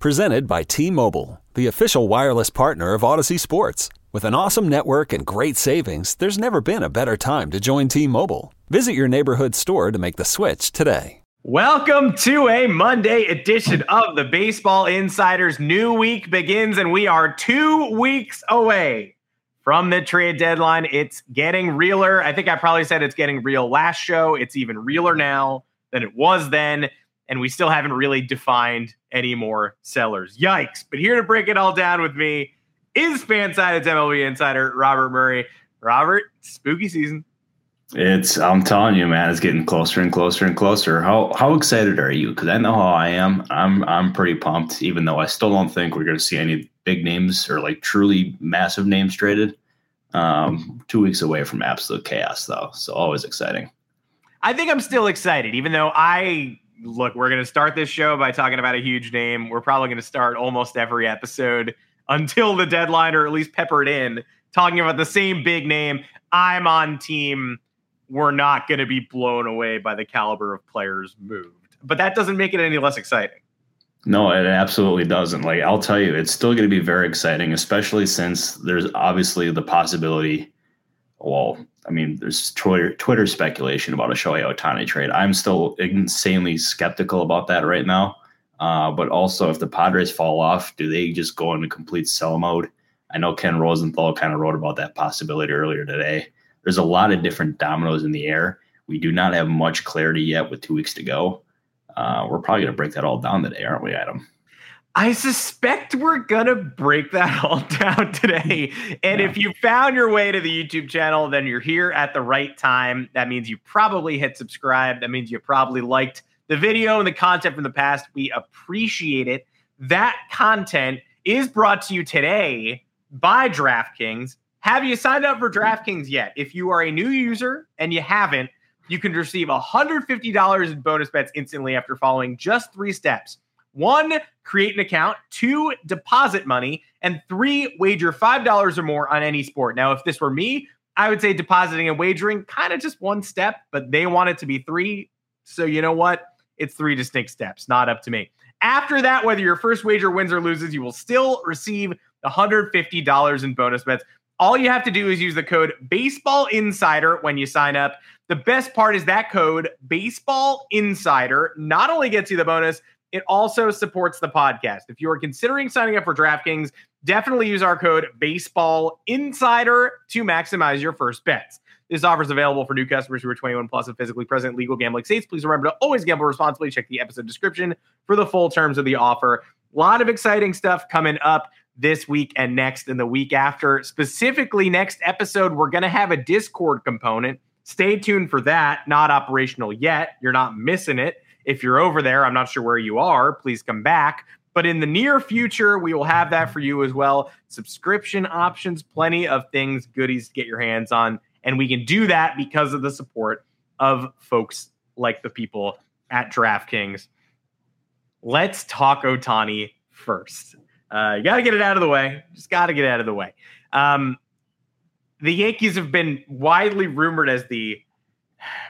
Presented by T Mobile, the official wireless partner of Audacy Sports. With an awesome network and great savings, there's never been a better time to join T Mobile. Visit your neighborhood store to make the switch today. Welcome to a Monday edition of the Baseball Insiders. New week begins, and we are two weeks away from the trade deadline. It's getting realer. I think I probably said it's getting real last show. It's even realer now than it was then and we still haven't really defined any more sellers. Yikes. But here to break it all down with me is Fansided's MLB insider, Robert Murray. Robert, spooky season. It's I'm telling you, man, it's getting closer and closer and closer. How how excited are you? Because I know how I am. I'm I'm pretty pumped, even though I still don't think we're going to see any big names or like truly massive names traded. Um, two weeks away from absolute chaos, though, so always exciting. I think I'm still excited, even though I look, we're going to start this show by talking about a huge name. We're probably going to start almost every episode until the deadline, or at least peppered in, talking about the same big name. I'm on team. We're not going to be blown away by the caliber of players moved, but that doesn't make it any less exciting. No, it absolutely doesn't. Like I'll tell you, it's still going to be very exciting, especially since there's obviously the possibility. Well, I mean, there's Twitter, Twitter speculation about a Shohei Ohtani trade. I'm still insanely skeptical about that right now. Uh, but also, if the Padres fall off, do they just go into complete sell mode? I know Ken Rosenthal kind of wrote about that possibility earlier today. There's a lot of different dominoes in the air. We do not have much clarity yet with two weeks to go. Uh, we're probably going to break that all down today, aren't we, Adam? I suspect we're gonna break that all down today. And yeah. if you found your way to the YouTube channel, then you're here at the right time. That means you probably hit subscribe. That means you probably liked the video and the content from the past. We appreciate it. That content is brought to you today by DraftKings. Have you signed up for DraftKings yet? If you are a new user and you haven't, you can receive $150 in bonus bets instantly after following just three steps. One, create an account. Two, deposit money. And three, wager $5 or more on any sport. Now, if this were me, I would say depositing and wagering kind of just one step, but they want it to be three. So, you know what? It's three distinct steps, not up to me. After that, whether your first wager wins or loses, you will still receive $150 in bonus bets. All you have to do is use the code Baseball Insider when you sign up. The best part is that code Baseball Insider not only gets you the bonus, it also supports the podcast. If you are considering signing up for DraftKings, definitely use our code Baseball Insider to maximize your first bets. This offer is available for new customers who are 21 plus and physically present legal gambling states. Please remember to always gamble responsibly. Check the episode description for the full terms of the offer. A lot of exciting stuff coming up this week and next and the week after. Specifically, next episode, we're going to have a Discord component. Stay tuned for that. Not operational yet. You're not missing it. If you're over there, I'm not sure where you are. Please come back. But in the near future, we will have that for you as well. Subscription options, plenty of things, goodies to get your hands on. And we can do that because of the support of folks like the people at DraftKings. Let's talk Ohtani first. Uh, you got to get it out of the way. Just got to get out of the way. Um, the Yankees have been widely rumored as the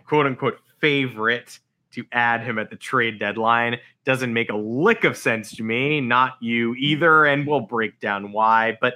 quote unquote favorite to add him at the trade deadline doesn't make a lick of sense to me, not you either. And we'll break down why. But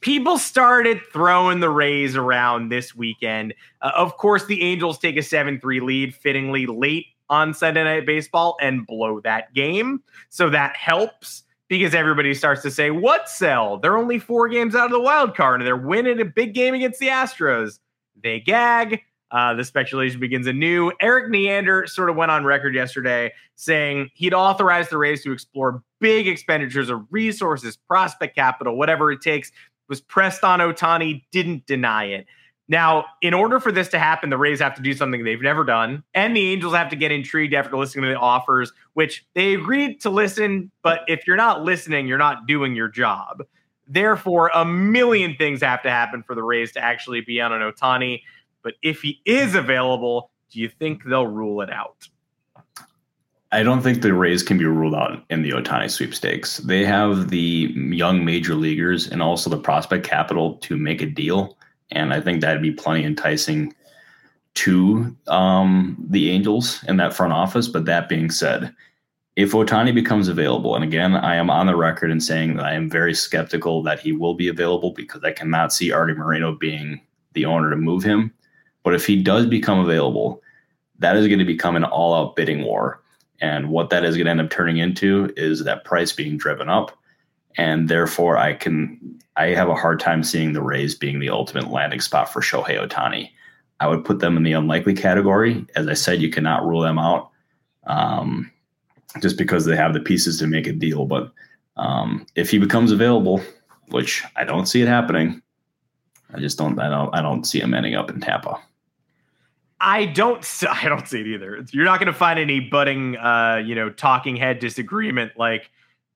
people started throwing the Rays around this weekend. Uh, of course, the Angels take a 7 3 lead fittingly late on Sunday Night Baseball and blow that game. So that helps. because everybody starts to say, what sell? They're only four games out of the wild card and they're winning a big game against the Astros. They gag. Uh, the speculation begins anew. Erik Neander sort of went on record yesterday saying he'd authorize the Rays to explore big expenditures of resources, prospect capital, whatever it takes. Was pressed on Ohtani, didn't deny it. Now, in order for this to happen, the Rays have to do something they've never done, and the Angels have to get intrigued after listening to the offers, which they agreed to listen. But if you're not listening, you're not doing your job. Therefore, a million things have to happen for the Rays to actually be on an Ohtani. But if he is available, do you think they'll rule it out? I don't think the Rays can be ruled out in the Ohtani sweepstakes. They have the young major leaguers and also the prospect capital to make a deal and I think that'd be plenty enticing to um, the Angels in that front office. But that being said, if Ohtani becomes available, and again, I am on the record in saying that I am very skeptical that he will be available because I cannot see Arte Moreno being the owner to move him. But if he does become available, that is going to become an all out bidding war. And what that is going to end up turning into is that price being driven up and therefore I can I have a hard time seeing the Rays being the ultimate landing spot for Shohei Ohtani. I would put them in the unlikely category. As I said, you cannot rule them out um, just because they have the pieces to make a deal. But um, if he becomes available, which I don't see it happening, I just don't. I don't. I don't see him ending up in Tampa. I don't. I don't see it either. You're not going to find any budding, uh, you know, talking head disagreement like,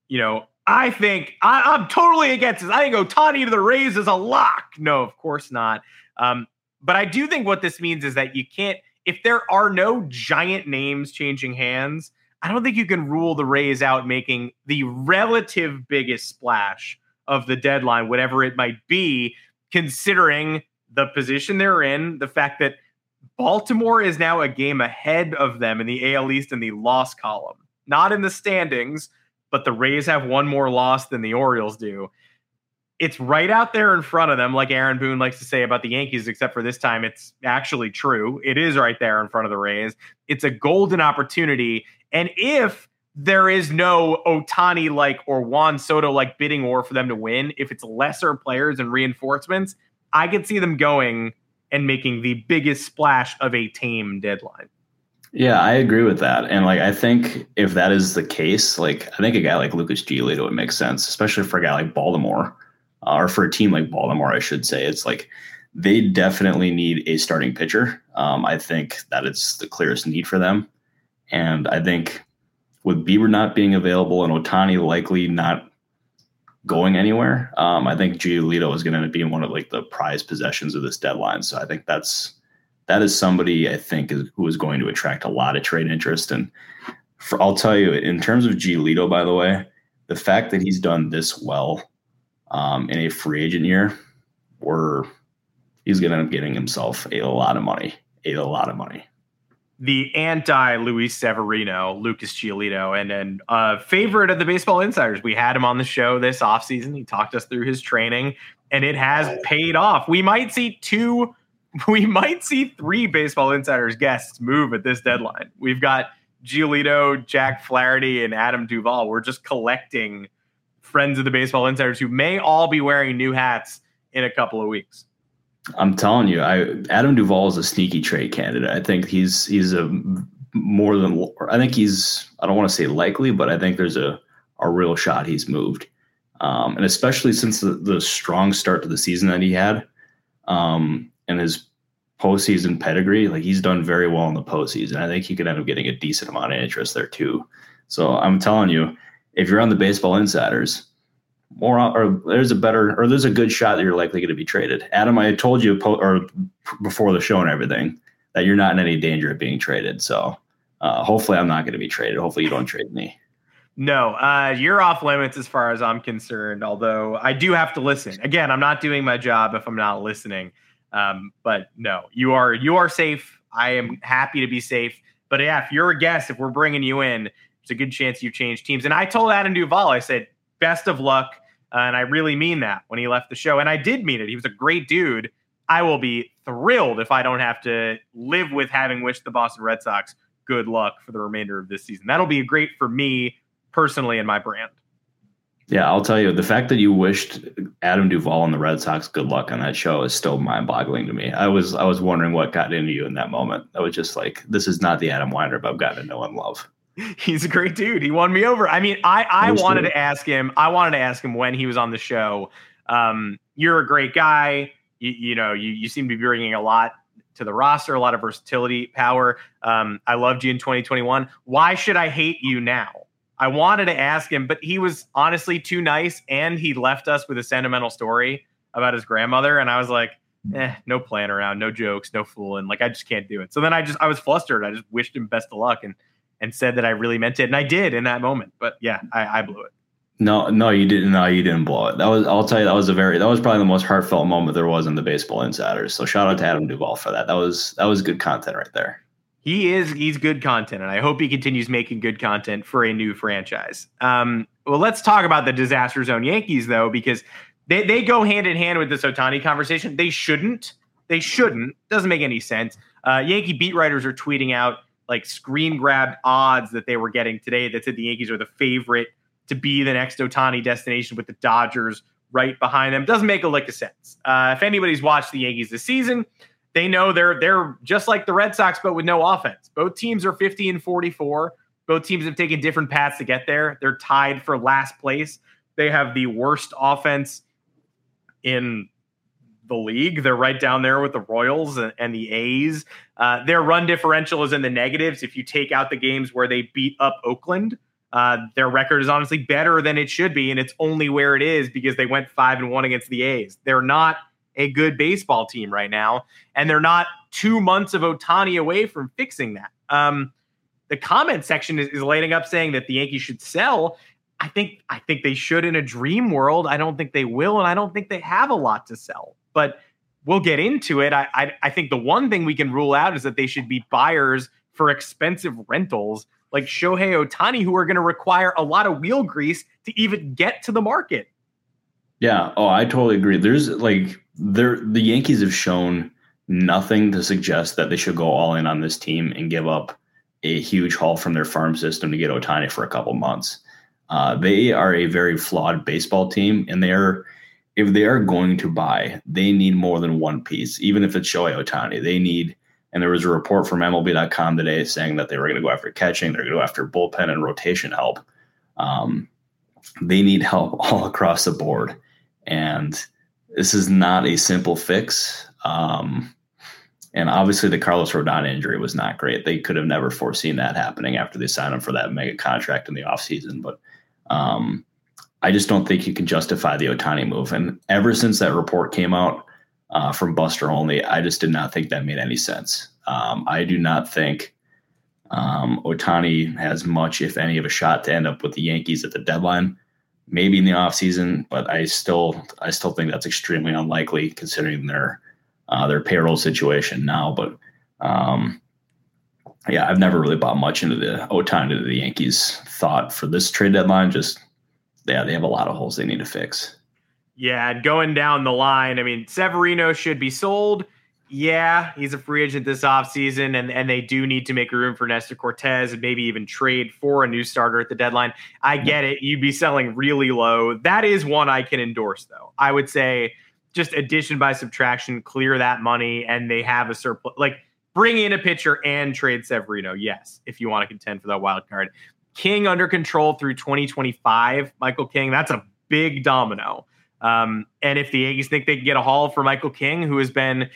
you know, I think I, am totally against this. I think Ohtani to the Rays is a lock. No, of course not. Um, but I do think what this means is that you can't, if there are no giant names changing hands, I don't think you can rule the Rays out making the relative biggest splash of the deadline, whatever it might be, considering the position they're in, the fact that Baltimore is now a game ahead of them in the AL East in the loss column, not in the standings but the Rays have one more loss than the Orioles do. It's right out there in front of them, like Aaron Boone likes to say about the Yankees, except for this time it's actually true. It is right there in front of the Rays. It's a golden opportunity. And if there is no Ohtani like or Juan Soto like bidding war for them to win, if it's lesser players and reinforcements, I could see them going and making the biggest splash of a tame deadline. Yeah, I agree with that. And like I think if that is the case, like I think a guy like Lucas Giolito would make sense, especially for a guy like Baltimore, uh, or for a team like Baltimore, I should say. It's like they definitely need a starting pitcher. Um, I think that it's the clearest need for them. And I think with Bieber not being available and Ohtani likely not going anywhere, um, I think Giolito is going to be one of like the prized possessions of this deadline. So I think that's that is somebody I think is, who is going to attract a lot of trade interest. And for, I'll tell you, in terms of Giolito, by the way, the fact that he's done this well um, in a free agent year, where he's going to end up getting himself a lot of money, a lot of money. The anti Luis Severino, Lucas Giolito, and then uh, favorite of the baseball insiders. We had him on the show this offseason. He talked us through his training, and it has paid off. We might see two we might see three Baseball Insiders guests move at this deadline. We've got Giolito, Jack Flaherty, and Adam Duvall. We're just collecting friends of the Baseball Insiders who may all be wearing new hats in a couple of weeks. I'm telling you, I Adam Duvall is a sneaky trade candidate. I think he's he's a more than I think he's I don't want to say likely, but I think there's a a real shot he's moved. Um, and especially since the, the strong start to the season that he had, um, and his postseason pedigree, like he's done very well in the postseason. I think he could end up getting a decent amount of interest there too. So I'm telling you, if you're on the baseball insiders, more or there's a better or there's a good shot that you're likely going to be traded. Adam, I told you or before the show and everything that you're not in any danger of being traded. So uh, hopefully, I'm not going to be traded. Hopefully, you don't trade me. No, uh, you're off limits as far as I'm concerned. Although I do have to listen. Again, I'm not doing my job if I'm not listening. Um, but no, you are you are safe. I am happy to be safe. But yeah, if you're a guest, if we're bringing you in, it's a good chance you change teams. And I told Adam Duvall, I said, best of luck. Uh, and I really mean that when he left the show. And I did mean it. He was a great dude. I will be thrilled if I don't have to live with having wished the Boston Red Sox good luck for the remainder of this season. That'll be great for me personally and my brand. Yeah, I'll tell you, the fact that you wished Adam Duvall and the Red Sox good luck on that show is still mind-boggling to me. I was I was wondering what got into you in that moment. I was just like, this is not the Adam Weinrib I've gotten to know and love. He's a great dude. He won me over. I mean, I I wanted to ask him. I wanted to ask him when he was on the show. Um, you're a great guy. You, you know, you you seem to be bringing a lot to the roster, a lot of versatility, power. Um, I loved you in 2021. Why should I hate you now? I wanted to ask him, but he was honestly too nice, and he left us with a sentimental story about his grandmother, and I was like, eh, no playing around, no jokes, no fooling. Like I just can't do it. So then I just I was flustered. I just wished him best of luck and and said that I really meant it, and I did in that moment. But yeah, I, I blew it. No, no, you didn't. No, you didn't blow it. That was. I'll tell you, that was a very. That was probably the most heartfelt moment there was in the Baseball Insiders. So shout out to Adam Duvall for that. That was that was good content right there. He is. He's good content, and I hope he continues making good content for a new franchise. Um, well, let's talk about the disaster zone Yankees though, because they they go hand in hand with this Ohtani conversation. They shouldn't. They shouldn't. Doesn't make any sense. Uh, Yankee beat writers are tweeting out like screen grabbed odds that they were getting today that said the Yankees are the favorite to be the next Ohtani destination with the Dodgers right behind them. Doesn't make a lick of sense. Uh, if anybody's watched the Yankees this season, they know they're they're just like the Red Sox, but with no offense. Both teams are 50 and 44. Both teams have taken different paths to get there. They're tied for last place. They have the worst offense in the league. They're right down there with the Royals and, and the A's. Uh, their run differential is in the negatives. If you take out the games where they beat up Oakland, uh, their record is honestly better than it should be, and it's only where it is because they went five and one against the A's. They're not a good baseball team right now, and they're not two months of Ohtani away from fixing that. Um, the comment section is, is lighting up saying that the Yankees should sell. I think I think they should in a dream world. I don't think they will, and I don't think they have a lot to sell. But we'll get into it. I, I, I think the one thing we can rule out is that they should be buyers for expensive rentals like Shohei Ohtani, who are going to require a lot of wheel grease to even get to the market. Yeah. Oh, I totally agree. There's like there the Yankees have shown nothing to suggest that they should go all in on this team and give up a huge haul from their farm system to get Ohtani for a couple months. Uh, they are a very flawed baseball team, and they're if they are going to buy, they need more than one piece. Even if it's Shohei Ohtani, they need. And there was a report from MLB.com today saying that they were going to go after catching, they're going to go after bullpen and rotation help. Um, they need help all across the board, and this is not a simple fix. Um, and obviously, the Carlos Rodon injury was not great. They could have never foreseen that happening after they signed him for that mega contract in the offseason. But um, I just don't think you can justify the Ohtani move. And ever since that report came out uh, from Buster Olney, I just did not think that made any sense. Um, I do not think um, Ohtani has much, if any, of a shot to end up with the Yankees at the deadline maybe in the offseason, but I still I still think that's extremely unlikely considering their uh, their payroll situation now. But um, yeah, I've never really bought much into the Ohtani to the Yankees thought for this trade deadline. Just yeah, they have a lot of holes they need to fix. Yeah, going down the line, I mean, Severino should be sold yeah, he's a free agent this offseason, and, and they do need to make room for Nestor Cortes and maybe even trade for a new starter at the deadline. I get it. You'd be selling really low. That is one I can endorse, though. I would say just addition by subtraction, clear that money, and they have a surplus. Like bring in a pitcher and trade Severino. Yes, if you want to contend for that wild card. King under control through 2025. Michael King, that's a big domino. Um, and if the Yankees think they can get a haul for Michael King, who has been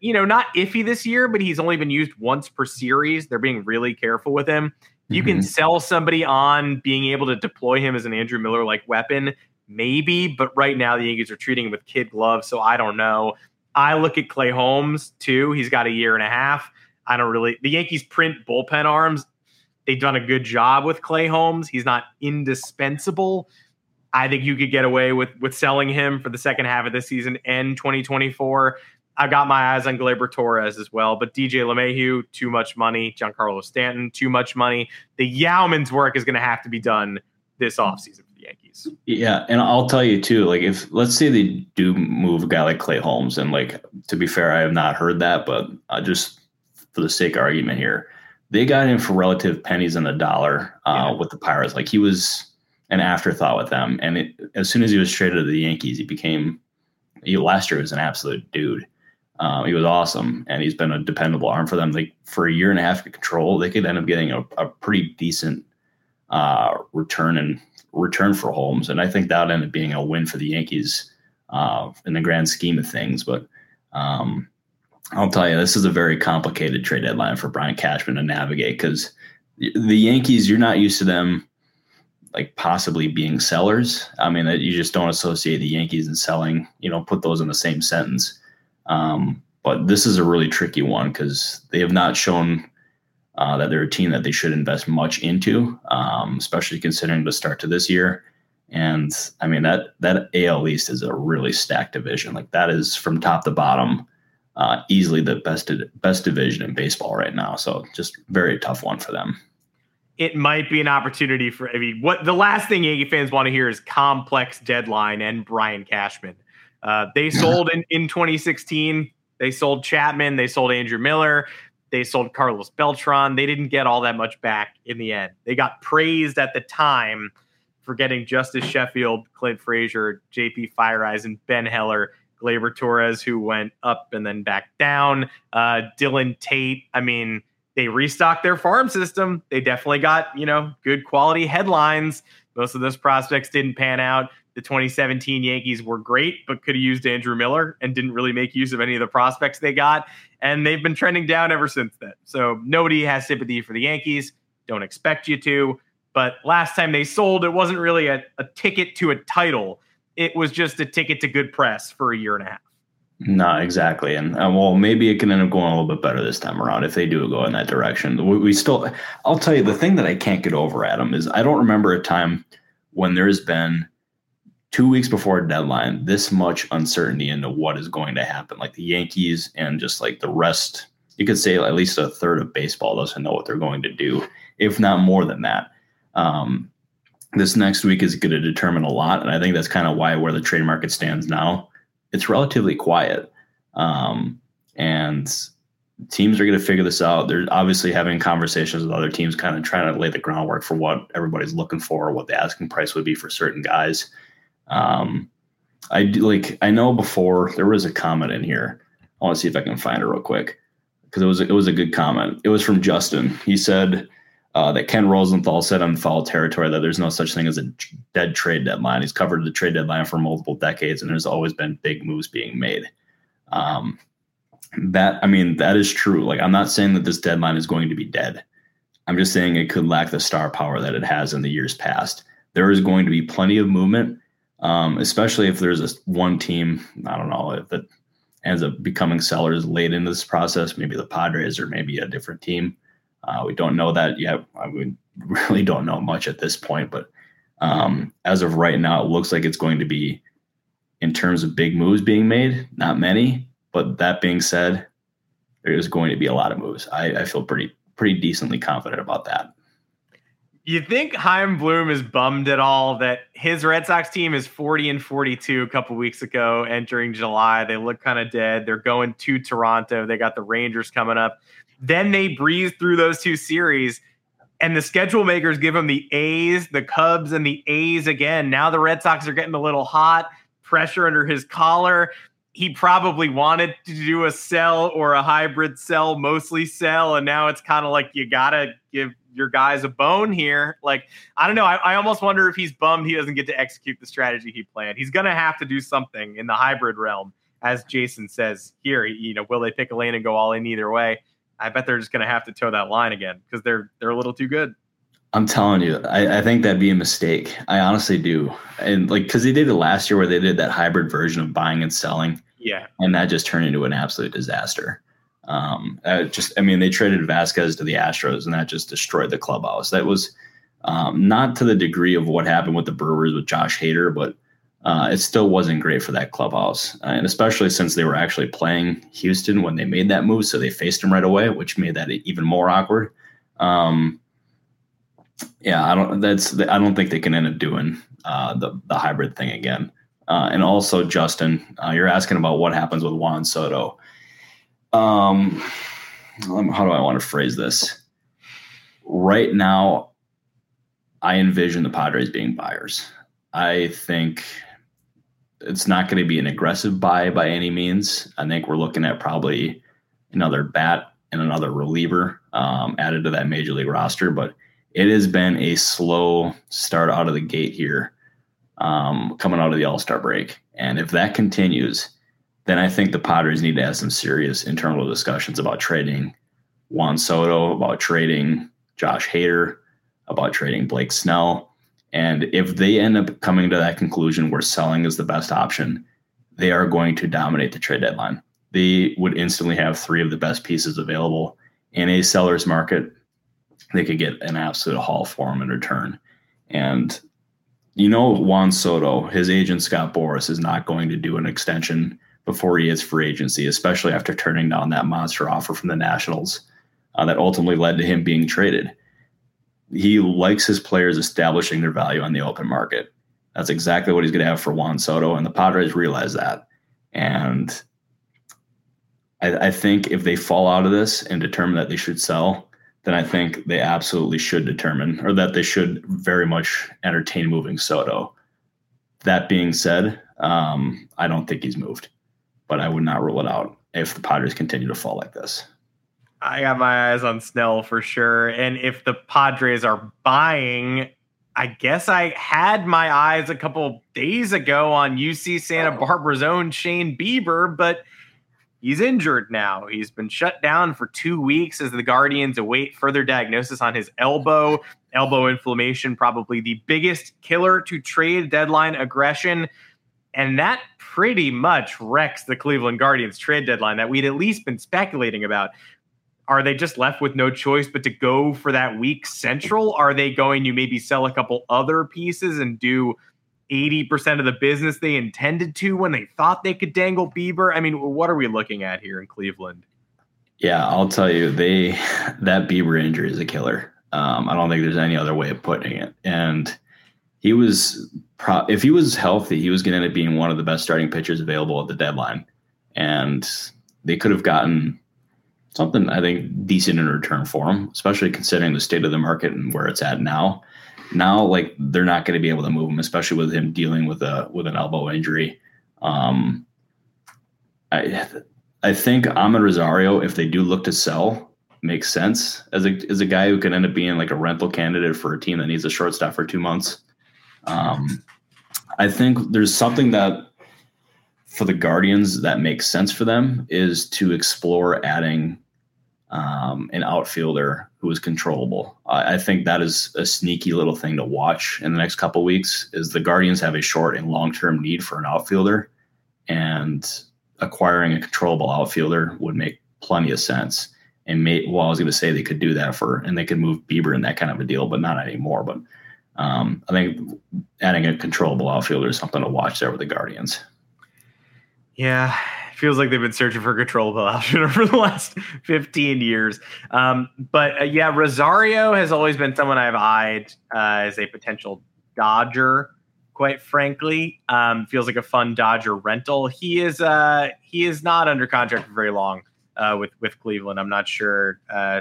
you know, not iffy this year, but he's only been used once per series. They're being really careful with him. You mm-hmm. can sell somebody on being able to deploy him as an Andrew Miller like weapon, maybe, but right now the Yankees are treating him with kid gloves, so I don't know. I look at Clay Holmes too. He's got a year and a half. I don't really. The Yankees print bullpen arms. They've done a good job with Clay Holmes. He's not indispensable. I think you could get away with with selling him for the second half of the season and 2024. I've got my eyes on Gleyber Torres as well, but DJ LeMahieu, too much money. Giancarlo Stanton, too much money. The Yowman's work is going to have to be done this offseason for the Yankees. Yeah, and I'll tell you too, like if let's say they do move a guy like Clay Holmes, and like to be fair, I have not heard that, but uh, just for the sake of argument here, they got him for relative pennies in the dollar uh, yeah. with the Pirates. Like he was an afterthought with them. And it, as soon as he was traded to the Yankees, he became he, last year was an absolute dude. Um, he was awesome, and he's been a dependable arm for them. Like for a year and a half of control, they could end up getting a, a pretty decent uh, return and return for Holmes, and I think that would end up being a win for the Yankees uh, in the grand scheme of things. But um, I'll tell you, this is a very complicated trade deadline for Brian Cashman to navigate because the Yankees, you're not used to them like possibly being sellers. I mean, you just don't associate the Yankees and selling. You know, put those in the same sentence. Um, but this is a really tricky one because they have not shown uh, that they're a team that they should invest much into, um, especially considering the start to this year. And I mean that that AL East is a really stacked division. Like that is from top to bottom, uh, easily the best best division in baseball right now. So just very tough one for them it might be an opportunity for. I mean, what the last thing Yankee fans want to hear is complex deadline and Brian Cashman. Uh, they sold in, in 2016. They sold Chapman. They sold Andrew Miller. They sold Carlos Beltran. They didn't get all that much back in the end. They got praised at the time for getting Justus Sheffield, Clint Frazier, JP Feyereisen, Ben Heller, Gleyber Torres, who went up and then back down. Uh, Dylan Tate. I mean, they restocked their farm system. They definitely got, you know, good quality headlines. Most of those prospects didn't pan out. The 2017 Yankees were great, but could have used Andrew Miller and didn't really make use of any of the prospects they got. And they've been trending down ever since then. So nobody has sympathy for the Yankees. Don't expect you to. But last time they sold, it wasn't really a, a ticket to a title. It was just a ticket to good press for a year and a half. No, exactly. And uh, well, maybe it can end up going a little bit better this time around if they do go in that direction. We, we, still, I'll tell you, the thing that I can't get over, Adam, is I don't remember a time when there's been two weeks before a deadline this much uncertainty into what is going to happen. Like the Yankees and just like the rest, you could say at least a third of baseball doesn't know what they're going to do, if not more than that. Um, this next week is going to determine a lot. And I think that's kind of why where the trade market stands now it's relatively quiet. Um, and teams are going to figure this out. They're obviously having conversations with other teams, kind of trying to lay the groundwork for what everybody's looking for, what the asking price would be for certain guys. Um, I do, like. I know before there was a comment in here. I want to see if I can find it real quick because it was it was a good comment. It was from Justin. He said uh, that Ken Rosenthal said on Foul Territory that there's no such thing as a dead trade deadline. He's covered the trade deadline for multiple decades, and there's always been big moves being made. Um, that I mean, that is true. Like, I'm not saying that this deadline is going to be dead. I'm just saying it could lack the star power that it has in the years past. There is going to be plenty of movement, um, especially if there's a one team. I don't know if it ends up becoming sellers late in this process, maybe the Padres or maybe a different team. Uh, we don't know that yet. We really don't know much at this point, but um, as of right now, it looks like it's going to be, in terms of big moves being made, not many. But that being said, there is going to be a lot of moves. I, I feel pretty pretty decently confident about that. You think Chaim Bloom is bummed at all that his Red Sox team is 40 and 42 a couple weeks ago entering July? They look kind of dead. They're going to Toronto. They got the Rangers coming up. Then they breeze through those two series, and the schedule makers give them the A's, the Cubs, and the A's again. Now the Red Sox are getting a little hot, pressure under his collar. He probably wanted to do a sell or a hybrid sell, mostly sell, and now it's kind of like you gotta give your guys a bone here. Like, I don't know. I, I, almost wonder if he's bummed he doesn't get to execute the strategy he planned. He's going to have to do something in the hybrid realm, as Jason says here. You know, will they pick a lane and go all in either way? I bet they're just going to have to toe that line again because they're they're a little too good. I'm telling you, I, I, think that'd be a mistake. I honestly do, and like because they did it last year where they did that hybrid version of buying and selling. Yeah, and that just turned into an absolute disaster. Um, I just I mean, they traded Vasquez to the Astros, and that just destroyed the clubhouse. That was um, not to the degree of what happened with the Brewers with Josh Hader, but uh, it still wasn't great for that clubhouse. Uh, and especially since they were actually playing Houston when they made that move. So they faced him right away, which made that even more awkward. Um, yeah, I don't, that's, I don't think they can end up doing uh, the, the hybrid thing again. Uh, and also, Justin, uh, you're asking about what happens with Juan Soto. Um, how do I want to phrase this? Right now, I envision the Padres being buyers. I think it's not going to be an aggressive buy by any means. I think we're looking at probably another bat and another reliever um, added to that major league roster, but it has been a slow start out of the gate here um, coming out of the All Star break. And if that continues, then I think the Padres need to have some serious internal discussions about trading Juan Soto, about trading Josh Hader, about trading Blake Snell. And if they end up coming to that conclusion where selling is the best option, they are going to dominate the trade deadline. They would instantly have three of the best pieces available in a seller's market. They could get an absolute haul for them in return. And you know, Juan Soto, his agent Scott Boras is not going to do an extension before he hits free agency, especially after turning down that monster offer from the Nationals uh, that ultimately led to him being traded. He likes his players establishing their value on the open market. That's exactly what he's going to have for Juan Soto, and the Padres realize that. And I, I think if they fall out of this and determine that they should sell, then I think they absolutely should determine, or that they should very much entertain moving Soto. That being said, um, I don't think he's moved, but I would not rule it out if the Padres continue to fall like this. I got my eyes on Snell for sure. And if the Padres are buying, I guess I had my eyes a couple days ago on UC Santa oh. Barbara's own Shane Bieber, but he's injured now. He's been shut down for two weeks as the Guardians await further diagnosis on his elbow. Elbow inflammation, probably the biggest killer to trade deadline aggression. And that pretty much wrecks the Cleveland Guardians trade deadline that we'd at least been speculating about. Are they just left with no choice but to go for that weak central? Are they going to maybe sell a couple other pieces and do 80% of the business they intended to when they thought they could dangle Bieber? I mean, what are we looking at here in Cleveland? Yeah, I'll tell you, they that Bieber injury is a killer. Um, I don't think there's any other way of putting it. And he was, pro- if he was healthy, he was going to end up being one of the best starting pitchers available at the deadline. And they could have gotten something I think decent in return for him, especially considering the state of the market and where it's at now now like they're not going to be able to move him, especially with him dealing with a with an elbow injury. Um, I I think Amed Rosario, if they do look to sell, makes sense as a as a guy who can end up being like a rental candidate for a team that needs a shortstop for two months. Um, I think there's something that for the Guardians that makes sense for them is to explore adding um, an outfielder who is controllable. I think that is a sneaky little thing to watch in the next couple weeks. Is the Guardians have a short and long term need for an outfielder, and acquiring a controllable outfielder would make plenty of sense. And may, well, I was going to say they could do that for, and they could move Bieber in that kind of a deal, but not anymore. But um, I think adding a controllable outfielder is something to watch there with the Guardians. Yeah, feels like they've been searching for a controllable outfielder for the last 15 years. Um, but uh, yeah, Rosario has always been someone I've eyed uh, as a potential Dodger. Quite frankly, um, feels like a fun Dodger rental. He is uh, he is not under contract for very long uh, with with Cleveland. I'm not sure. Uh,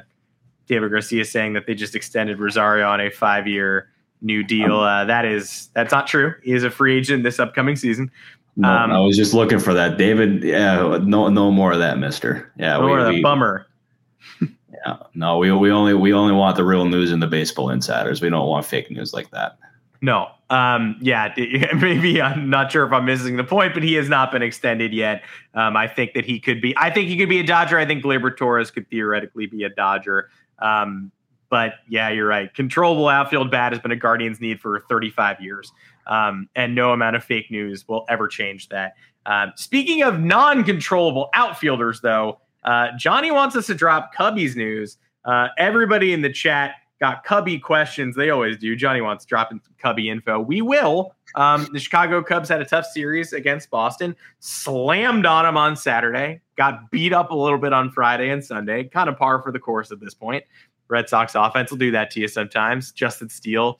David Garcia is saying that they just extended Rosario on a five year new deal. Uh, that is that's not true. He is a free agent this upcoming season. No, um, I was just looking for that, David. Yeah, no, no more of that, Mister. Yeah, no we, more of that we, bummer. yeah, no, we we only we only want the real news and the baseball insiders. We don't want fake news like that. No, um, yeah, maybe I'm not sure if I'm missing the point, but he has not been extended yet. Um, I think that he could be. I think he could be a Dodger. I think Gleyber Torres could theoretically be a Dodger. Um, but yeah, you're right. Controllable outfield bat has been a Guardians need for 35 years. Um, and no amount of fake news will ever change that. Um, speaking of non controllable outfielders, though, uh, Johnny wants us to drop Cubbies news. Uh, everybody in the chat got Cubby questions. They always do. Johnny wants to drop some Cubby info. We will. Um, the Chicago Cubs had a tough series against Boston, slammed on them on Saturday, got beat up a little bit on Friday and Sunday, kind of par for the course at this point. Red Sox offense will do that to you sometimes. Justin Steele,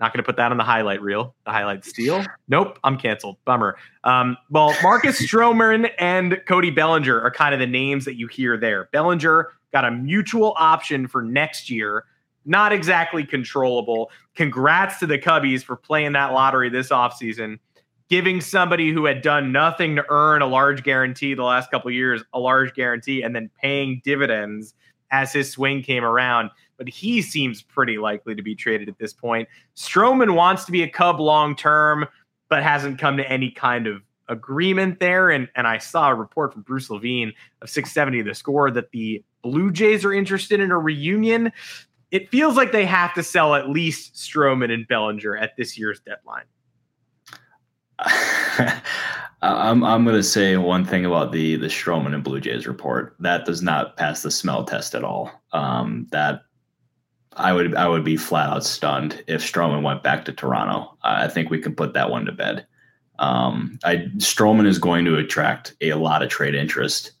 not going to put that on the highlight reel. The highlight steal. Nope, I'm canceled. Bummer. Um, well, Marcus Stroman and Cody Bellinger are kind of the names that you hear there. Bellinger got a mutual option for next year. not exactly controllable. Congrats to the Cubbies for playing that lottery this offseason, giving somebody who had done nothing to earn a large guarantee the last couple years a large guarantee and then paying dividends as his swing came around. But he seems pretty likely to be traded at this point. Stroman wants to be a Cub long term, but hasn't come to any kind of agreement there. And, and I saw a report from Bruce Levine of 670 the score that the Blue Jays are interested in a reunion. It feels like they have to sell at least Stroman and Bellinger at this year's deadline. I'm I'm going to say one thing about the the Stroman and Blue Jays report that does not pass the smell test at all. Um, that I would I would be flat out stunned if Stroman went back to Toronto. I think we can put that one to bed. Um, I Stroman is going to attract a lot of trade interest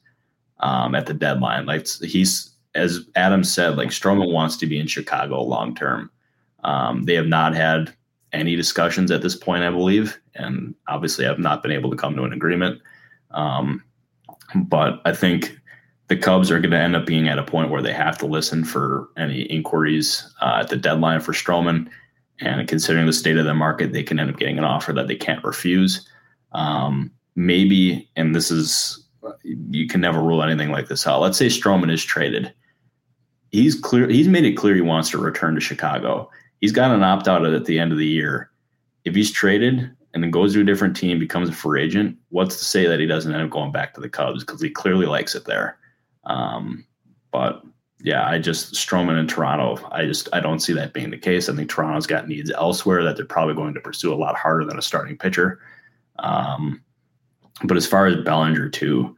um, at the deadline. Like he's as Adam said, like Stroman wants to be in Chicago long term. Um, they have not had any discussions at this point, I believe, and obviously I've not been able to come to an agreement. Um, but I think the Cubs are going to end up being at a point where they have to listen for any inquiries uh, at the deadline for Stroman. And considering the state of the market, they can end up getting an offer that they can't refuse. Um, maybe, and this is, you can never rule anything like this out. Let's say Stroman is traded. He's clear. He's made it clear he wants to return to Chicago. He's got an opt out at the end of the year. If he's traded and then goes to a different team, becomes a free agent, what's to say that he doesn't end up going back to the Cubs because he clearly likes it there. Um, but yeah, I just Stroman in Toronto. I just I don't see that being the case. I think Toronto's got needs elsewhere that they're probably going to pursue a lot harder than a starting pitcher. Um, but as far as Bellinger too,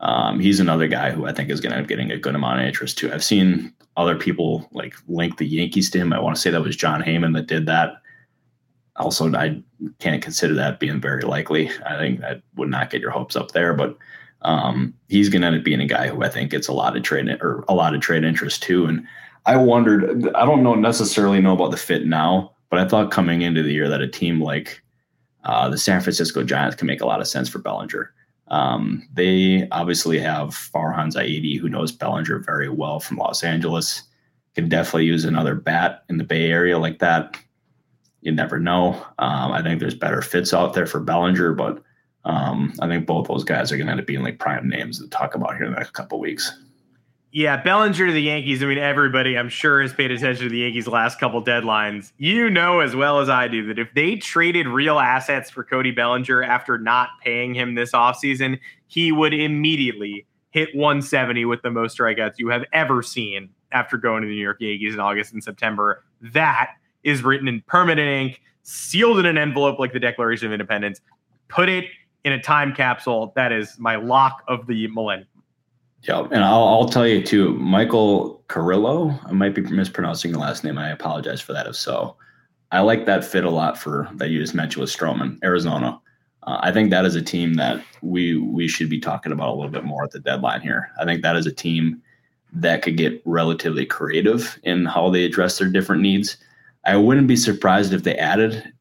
um, he's another guy who I think is going to end up getting a good amount of interest too. I've seen other people like link the Yankees to him. I want to say that was Jon Heyman that did that. Also, I can't consider that being very likely. I think that would not get your hopes up there, but um, he's going to end up being a guy who I think gets a lot of trade or a lot of trade interest too. And I wondered, I don't know necessarily know about the fit now, but I thought coming into the year that a team like uh, the San Francisco Giants can make a lot of sense for Bellinger. Um, they obviously have Farhan Zaidi, who knows Bellinger very well from Los Angeles. Can definitely use another bat in the Bay Area like that. You never know. Um, I think there's better fits out there for Bellinger, but um, I think both those guys are going to end up being like prime names to talk about here in the next couple weeks. Yeah, Bellinger to the Yankees. I mean, everybody, I'm sure, has paid attention to the Yankees' last couple deadlines. You know as well as I do that if they traded real assets for Cody Bellinger after not paying him this offseason, he would immediately hit 170 with the most strikeouts you have ever seen after going to the New York Yankees in August and September. That is written in permanent ink, sealed in an envelope like the Declaration of Independence. Put it in a time capsule. That is my lock of the millennium. Yeah, and I'll, I'll tell you too, Michael Carrillo. I might be mispronouncing the last name. I apologize for that if so. I like that fit a lot for that you just mentioned with Stroman, Arizona. Uh, I think that is a team that we we should be talking about a little bit more at the deadline here. I think that is a team that could get relatively creative in how they address their different needs. I wouldn't be surprised if they added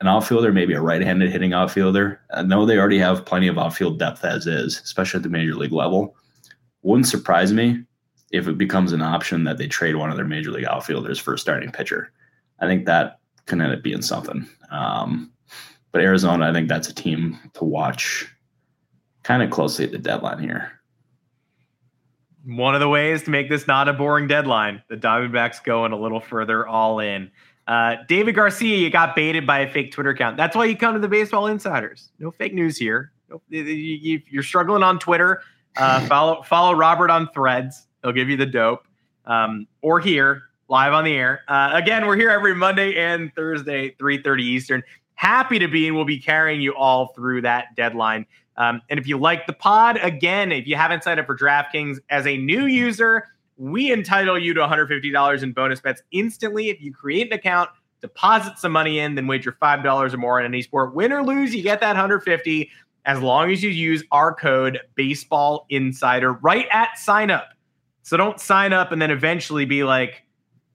an outfielder, maybe a right-handed hitting outfielder. I know they already have plenty of outfield depth as is, especially at the major league level. Wouldn't surprise me if it becomes an option that they trade one of their major league outfielders for a starting pitcher. I think that can end up being something. Um, but Arizona, I think that's a team to watch kind of closely at the deadline here. One of the ways to make this not a boring deadline, the Diamondbacks going a little further all in. Uh, David Garcia, you got baited by a fake Twitter account. That's why you come to the Baseball Insiders. No fake news here. You're struggling on Twitter. Uh, follow follow Robert on Threads. He'll give you the dope. Um, or here live on the air. Uh, again, we're here every Monday and Thursday, 3:30 Eastern. Happy to be, and we'll be carrying you all through that deadline. Um, and if you like the pod, again, if you haven't signed up for DraftKings as a new user, we entitle you to $150 in bonus bets instantly if you create an account, deposit some money in, then wager $5 or more on any sport. Win or lose, you get that 150 as long as you use our code baseball insider right at sign up. So don't sign up and then eventually be like,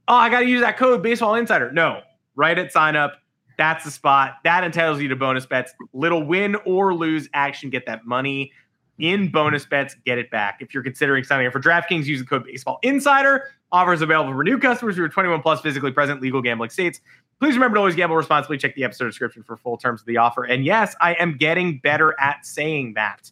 oh, I got to use that code baseball insider. No, right at sign up. That's the spot. That entitles you to bonus bets. Little win or lose action. Get that money in bonus bets, get it back. If you're considering signing up for DraftKings, use the code Baseball Insider. Offers available for new customers who are 21 plus, physically present, legal gambling states. Please remember to always gamble responsibly. Check the episode description for full terms of the offer. And yes, I am getting better at saying that.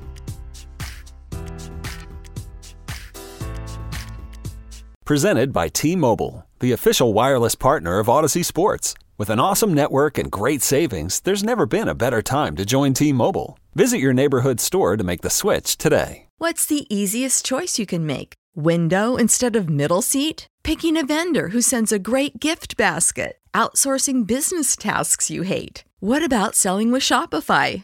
Presented by T Mobile, the official wireless partner of Audacy Sports. With an awesome network and great savings, there's never been a better time to join T Mobile. Visit your neighborhood store to make the switch today. What's the easiest choice you can make? Window instead of middle seat? Picking a vendor who sends a great gift basket? Outsourcing business tasks you hate? What about selling with Shopify?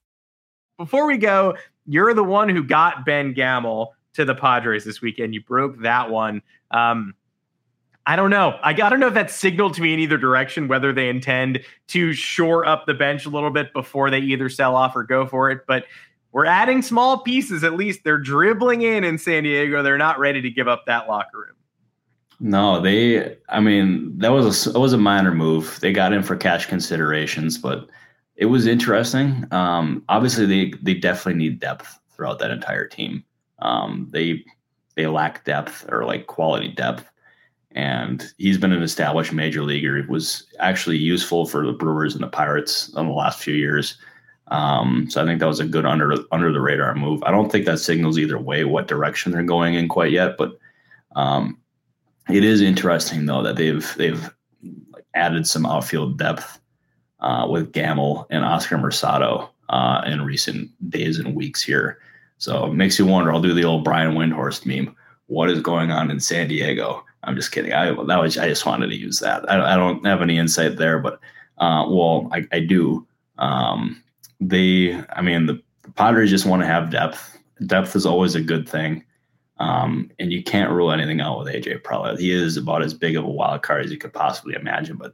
Before we go, you're the one who got Ben Gamel to the Padres this weekend. You broke that one. Um, I don't know. I, I don't know if that signaled to me in either direction whether they intend to shore up the bench a little bit before they either sell off or go for it. But we're adding small pieces. At least they're dribbling in in San Diego. They're not ready to give up that locker room. No, they. I mean, that was a it was a minor move. They got in for cash considerations, but it was interesting. Um, obviously, they they definitely need depth throughout that entire team. Um, they they lack depth or like quality depth, and he's been an established major leaguer. It was actually useful for the Brewers and the Pirates in the last few years. Um, so I think that was a good under under the radar move. I don't think that signals either way what direction they're going in quite yet, but um, it is interesting though that they've they've added some outfield depth uh, with Gamel and Oscar Mercado uh, in recent days and weeks here. So it makes you wonder. I'll do the old Brian Windhorst meme. What is going on in San Diego? I'm just kidding. I that was I just wanted to use that. I, I don't have any insight there, but uh, well, I, I do. Um, they, I mean, the, the Padres just want to have depth. Depth is always a good thing. Um, and you can't rule anything out with AJ Preller. He is about as big of a wild card as you could possibly imagine. But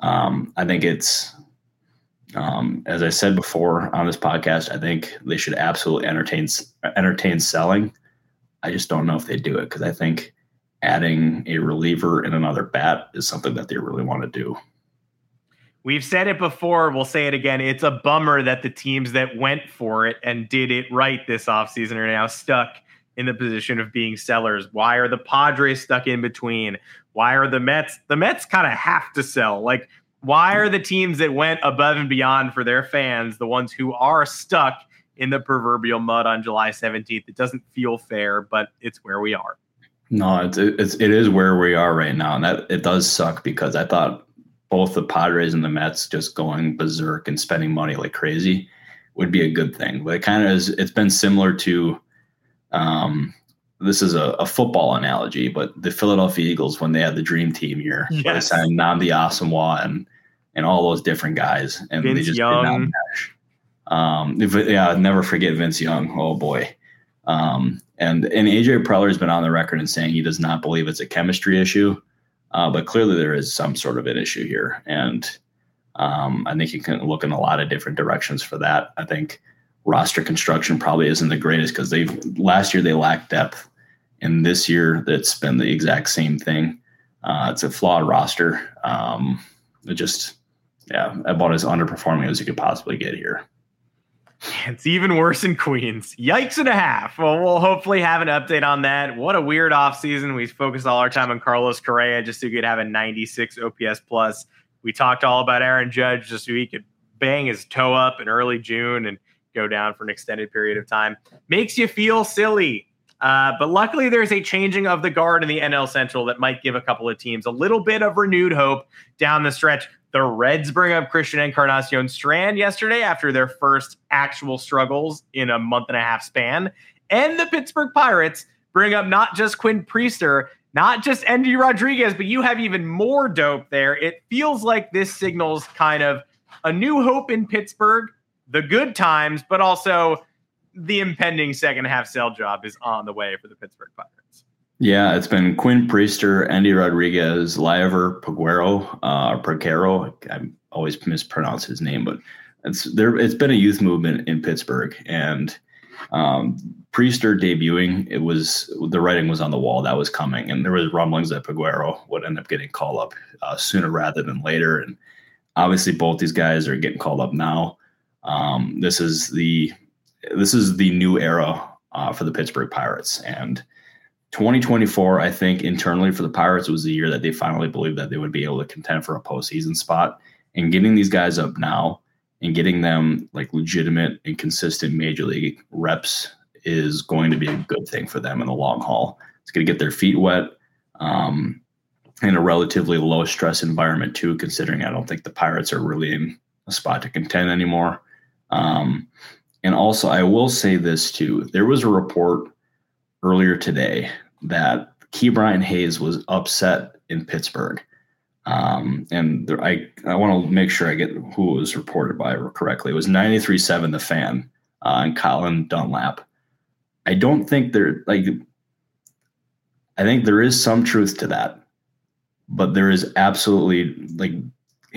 um, I think it's, um, as I said before on this podcast, I think they should absolutely entertain entertain selling. I just don't know if they do it because I think adding a reliever and another bat is something that they really want to do. We've said it before, we'll say it again. It's a bummer that the teams that went for it and did it right this offseason are now stuck in the position of being sellers. Why are the Padres stuck in between? Why are the Mets? The Mets kind of have to sell. Like, why are the teams that went above and beyond for their fans the ones who are stuck in the proverbial mud on July 17th? It doesn't feel fair, but it's where we are. No, it's it's it is where we are right now, and that it does suck because I thought both the Padres and the Mets just going berserk and spending money like crazy would be a good thing. But it kind of is. It's been similar to, um, this is a, a, football analogy, but the Philadelphia Eagles when they had the Dream Team year, yes. they signed Nnamdi Asomugha and and all those different guys, and Vince they just Young. did not match. Um, yeah, never forget Vince Young. Oh boy. Um, and and AJ Preller has been on the record and saying he does not believe it's a chemistry issue. Uh, but clearly, there is some sort of an issue here, and um, I think you can look in a lot of different directions for that. I think roster construction probably isn't the greatest because they last year they lacked depth, and this year it's been the exact same thing. Uh, it's a flawed roster. Um, it just yeah, about as underperforming as you could possibly get here. It's even worse in Queens. Yikes and a half. Well, we'll hopefully have an update on that. What a weird offseason. We focused all our time on Carlos Correa just so he could have a 96 OPS plus. We talked all about Aaron Judge just so he could bang his toe up in early June and go down for an extended period of time. Makes you feel silly. Uh, but luckily, there's a changing of the guard in the NL Central that might give a couple of teams a little bit of renewed hope down the stretch. The Reds bring up Christian Encarnacion Strand yesterday after their first actual struggles in a month and a half span. And the Pittsburgh Pirates bring up not just Quinn Priester, not just Endy Rodriguez, but you have even more dope there. It feels like this signals kind of a new hope in Pittsburgh, the good times, but also the impending second half sell job is on the way for the Pittsburgh Pirates. Yeah, it's been Quinn Priester, Endy Rodriguez, Liover Paguero, uh, Peguero. I always mispronounce his name, but it's there. It's been a youth movement in Pittsburgh, and um, Priester debuting, it was the writing was on the wall that was coming, and there was rumblings that Paguero would end up getting called up uh, sooner rather than later, and obviously both these guys are getting called up now. Um, this is the this is the new era uh, for the Pittsburgh Pirates, and 2024, I think internally for the Pirates was the year that they finally believed that they would be able to contend for a postseason spot. And getting these guys up now and getting them like legitimate and consistent major league reps is going to be a good thing for them in the long haul. It's going to get their feet wet um, in a relatively low stress environment, too, considering I don't think the Pirates are really in a spot to contend anymore. Um, and also, I will say this too there was a report earlier today that Ke'Bryan Hayes was upset in Pittsburgh. Um, and there, I, I want to make sure I get who it was reported by correctly. It was 93.7 The Fan uh, and Colin Dunlap. I don't think there, like, I think there is some truth to that, but there is absolutely, like,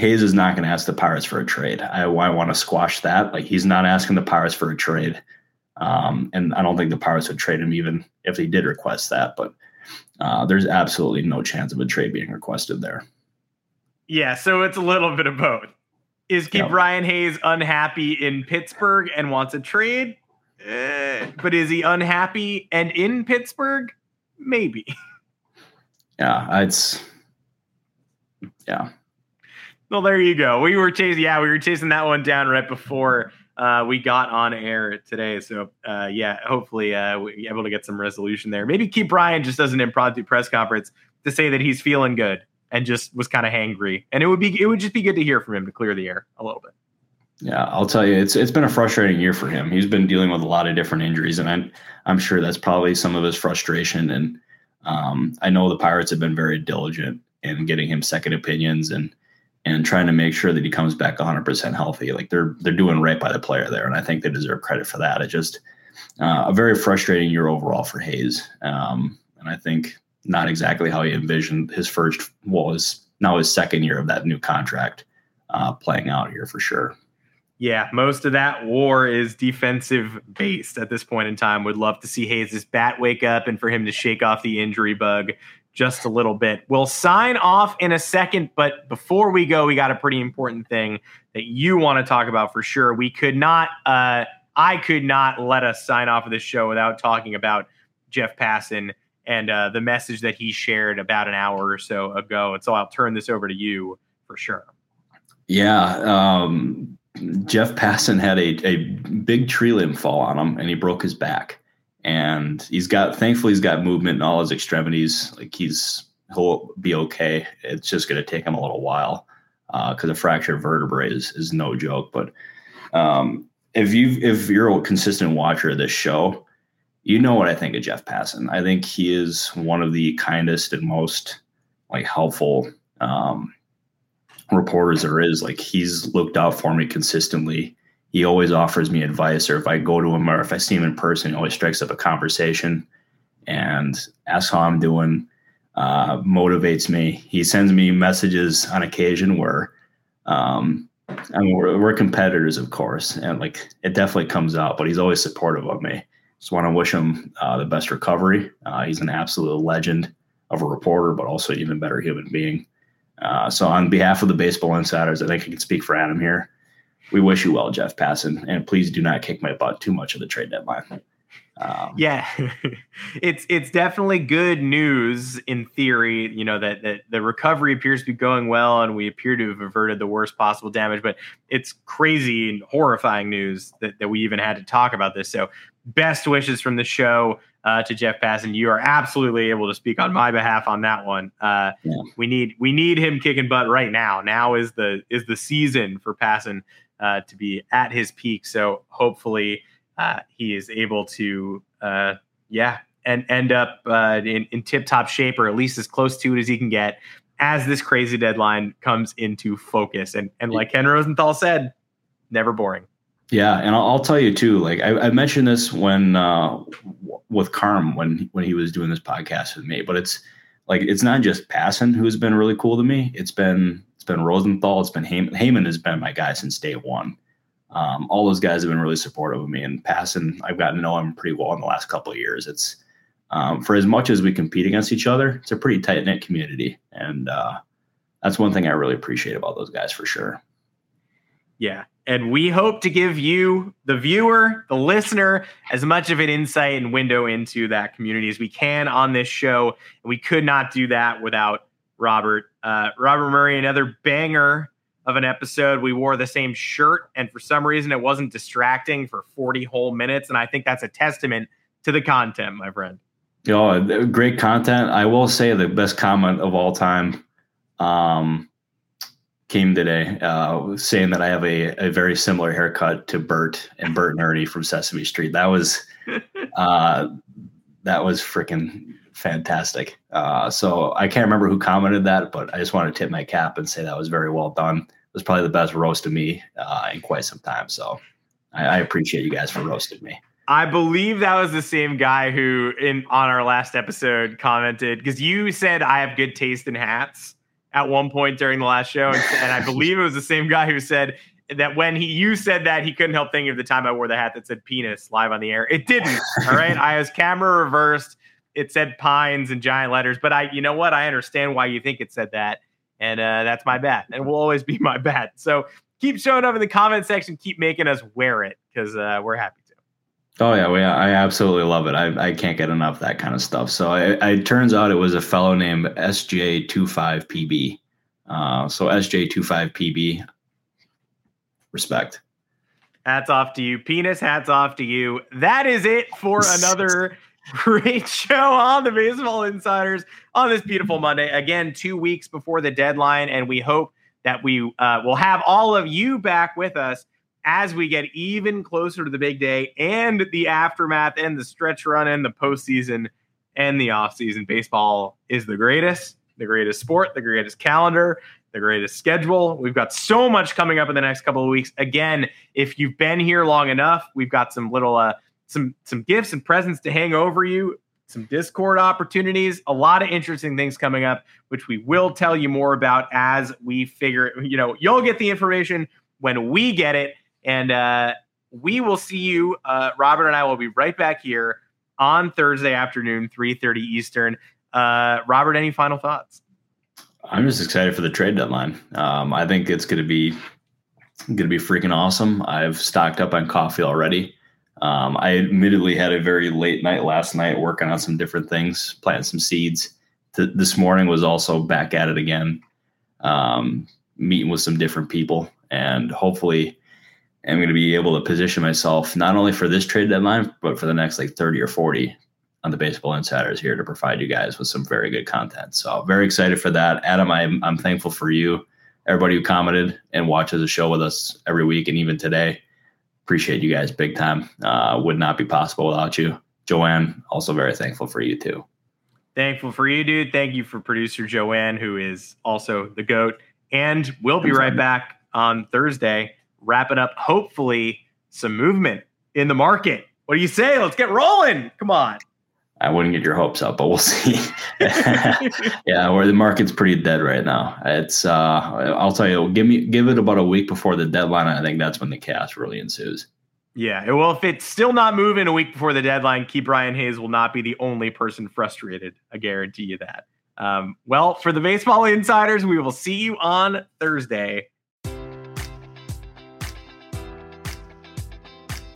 Hayes is not going to ask the Pirates for a trade. I, I want to squash that. Like, he's not asking the Pirates for a trade. Um, and I don't think the Pirates would trade him even if they did request that. But uh, there's absolutely no chance of a trade being requested there. Yeah, so it's a little bit of both. Is Keep yep. Brian Hayes unhappy in Pittsburgh and wants a trade? Eh, but is he unhappy and in Pittsburgh? Maybe. Yeah, it's yeah. Well, there you go. We were chasing, yeah, we were chasing that one down right before uh, we got on air today. So uh, yeah, hopefully uh, we able to get some resolution there. Maybe Ke'Bryan just does an impromptu press conference to say that he's feeling good and just was kind of hangry. And it would be it would just be good to hear from him to clear the air a little bit. Yeah, I'll tell you, it's it's been a frustrating year for him. He's been dealing with a lot of different injuries, and I'm I'm sure that's probably some of his frustration. And um, I know the Pirates have been very diligent in getting him second opinions and and trying to make sure that he comes back 100% healthy. Like they're they're doing right by the player there, and I think they deserve credit for that. It just uh, a very frustrating year overall for Hayes, um, and I think not exactly how he envisioned his first, well, his now his second year of that new contract uh, playing out here for sure. Yeah, most of that war is defensive based at this point in time. Would love to see Hayes' bat wake up and for him to shake off the injury bug just a little bit. We'll sign off in a second, but before we go, we got a pretty important thing that you want to talk about for sure. We could not, uh, I could not let us sign off of this show without talking about Jeff Passan and uh, the message that he shared about an hour or so ago. And so I'll turn this over to you for sure. Yeah. Um, Jeff Passan had a, a big tree limb fall on him and he broke his back and he's got thankfully he's got movement in all his extremities. Like he's he'll be okay. It's just going to take him a little while because uh, a fractured vertebrae is is no joke. But um, if you if you're a consistent watcher of this show, you know what I think of Jeff Passan. I think he is one of the kindest and most like helpful um, reporters there is. Like he's looked out for me consistently he always offers me advice, or if I go to him or if I see him in person, he always strikes up a conversation and asks how I'm doing. uh, motivates me. He sends me messages on occasion where, um, I mean, we're, we're competitors, of course, and like it definitely comes out. But he's always supportive of me. Just want to wish him uh, the best recovery. Uh, he's an absolute legend of a reporter, but also even better human being. Uh, so, on behalf of the Baseball Insiders, I think I can speak for Adam here. We wish you well, Jeff Passan, and please do not kick my butt too much of the trade deadline. Um, yeah, it's it's definitely good news in theory. You know that that the recovery appears to be going well, and we appear to have averted the worst possible damage. But it's crazy and horrifying news that that we even had to talk about this. So, best wishes from the show uh, to Jeff Passan. You are absolutely able to speak on my behalf on that one. Uh, yeah. We need we need him kicking butt right now. Now is the is the season for Passan uh, to be at his peak. So hopefully uh, he is able to, uh, yeah, and end up uh, in, in tip top shape or at least as close to it as he can get as this crazy deadline comes into focus. And and like Ken Rosenthal said, never boring. Yeah, and I'll, I'll tell you too. Like I, I mentioned this when uh, with Carm when when he was doing this podcast with me, but it's like it's not just Passan who's been really cool to me. It's been it's been Rosenthal. It's been Heyman. Heyman has been my guy since day one. Um, all those guys have been really supportive of me and Passan. I've gotten to know him pretty well in the last couple of years. It's um, for as much as we compete against each other, it's a pretty tight knit community, and uh, that's one thing I really appreciate about those guys for sure. Yeah, and we hope to give you, the viewer, the listener, as much of an insight and window into that community as we can on this show. And we could not do that without Robert. Uh, Robert Murray, another banger of an episode. We wore the same shirt, and for some reason, it wasn't distracting for 40 whole minutes. And I think that's a testament to the content, my friend. Oh, great content. I will say the best comment of all time um, came today, uh, saying that I have a, a very similar haircut to Bert and Bert and Ernie from Sesame Street. That was uh, that was freaking fantastic. Uh, so I can't remember who commented that, but I just want to tip my cap and say that was very well done. It was probably the best roast of me uh, in quite some time. So I, I, appreciate you guys for roasting me. I believe that was the same guy who, in on our last episode, commented because you said I have good taste in hats at one point during the last show, and, and I believe it was the same guy who said that when he you said that he couldn't help thinking of the time I wore the hat that said penis live on the air. It didn't. all right, I was camera reversed it said pines in giant letters. But I, you know what? I understand why you think it said that, and uh, that's my bad, and will always be my bad. So keep showing up in the comment section. Keep making us wear it because uh, we're happy to. Oh yeah, yeah, I absolutely love it. I, I can't get enough that kind of stuff. So it turns out it was a fellow named SJ25PB. Uh, so SJ25PB, respect. Hats off to you, penis. Hats off to you. That is it for another Great show on the Baseball Insiders on this beautiful Monday. Again, two weeks before the deadline, and we hope that we uh, will have all of you back with us as we get even closer to the big day and the aftermath and the stretch run and the postseason and the offseason. Baseball is the greatest, the greatest sport, the greatest calendar, the greatest schedule. We've got so much coming up in the next couple of weeks. Again, if you've been here long enough, we've got some little uh, some some gifts and presents to hang over you, some Discord opportunities, a lot of interesting things coming up, which we will tell you more about as we figure. You know, you'll get the information when we get it, and uh, we will see you. Uh, Robert and I will be right back here on Thursday afternoon, three thirty Eastern. Uh, Robert, any final thoughts? I'm just excited for the trade deadline. Um, I think it's going to be going to be freaking awesome. I've stocked up on coffee already. Um, I admittedly had a very late night last night working on some different things, planting some seeds. Th- this morning was also back at it again, um, meeting with some different people, and hopefully, I'm going to be able to position myself not only for this trade deadline, but for the next like 30 or 40 on the Baseball Insiders here to provide you guys with some very good content. So very excited for that, Adam. I'm I'm thankful for you, everybody who commented and watches the show with us every week and even today appreciate you guys big time. Uh, would not be possible without you. Joanne, also very thankful for you too. Thankful for you, dude. Thank you for producer Joanne, who is also the GOAT. And we'll be right back on Thursday, wrapping up, hopefully, some movement in the market. What do you say? Let's get rolling. Come on. I wouldn't get your hopes up, but we'll see. yeah, where the market's pretty dead right now. It's uh, I'll tell you, give me give it about a week before the deadline. I think that's when the chaos really ensues. Yeah, well, if it's still not moving a week before the deadline, Ke'Bryan Hayes will not be the only person frustrated. I guarantee you that. Um, well, for the baseball insiders, we will see you on Thursday.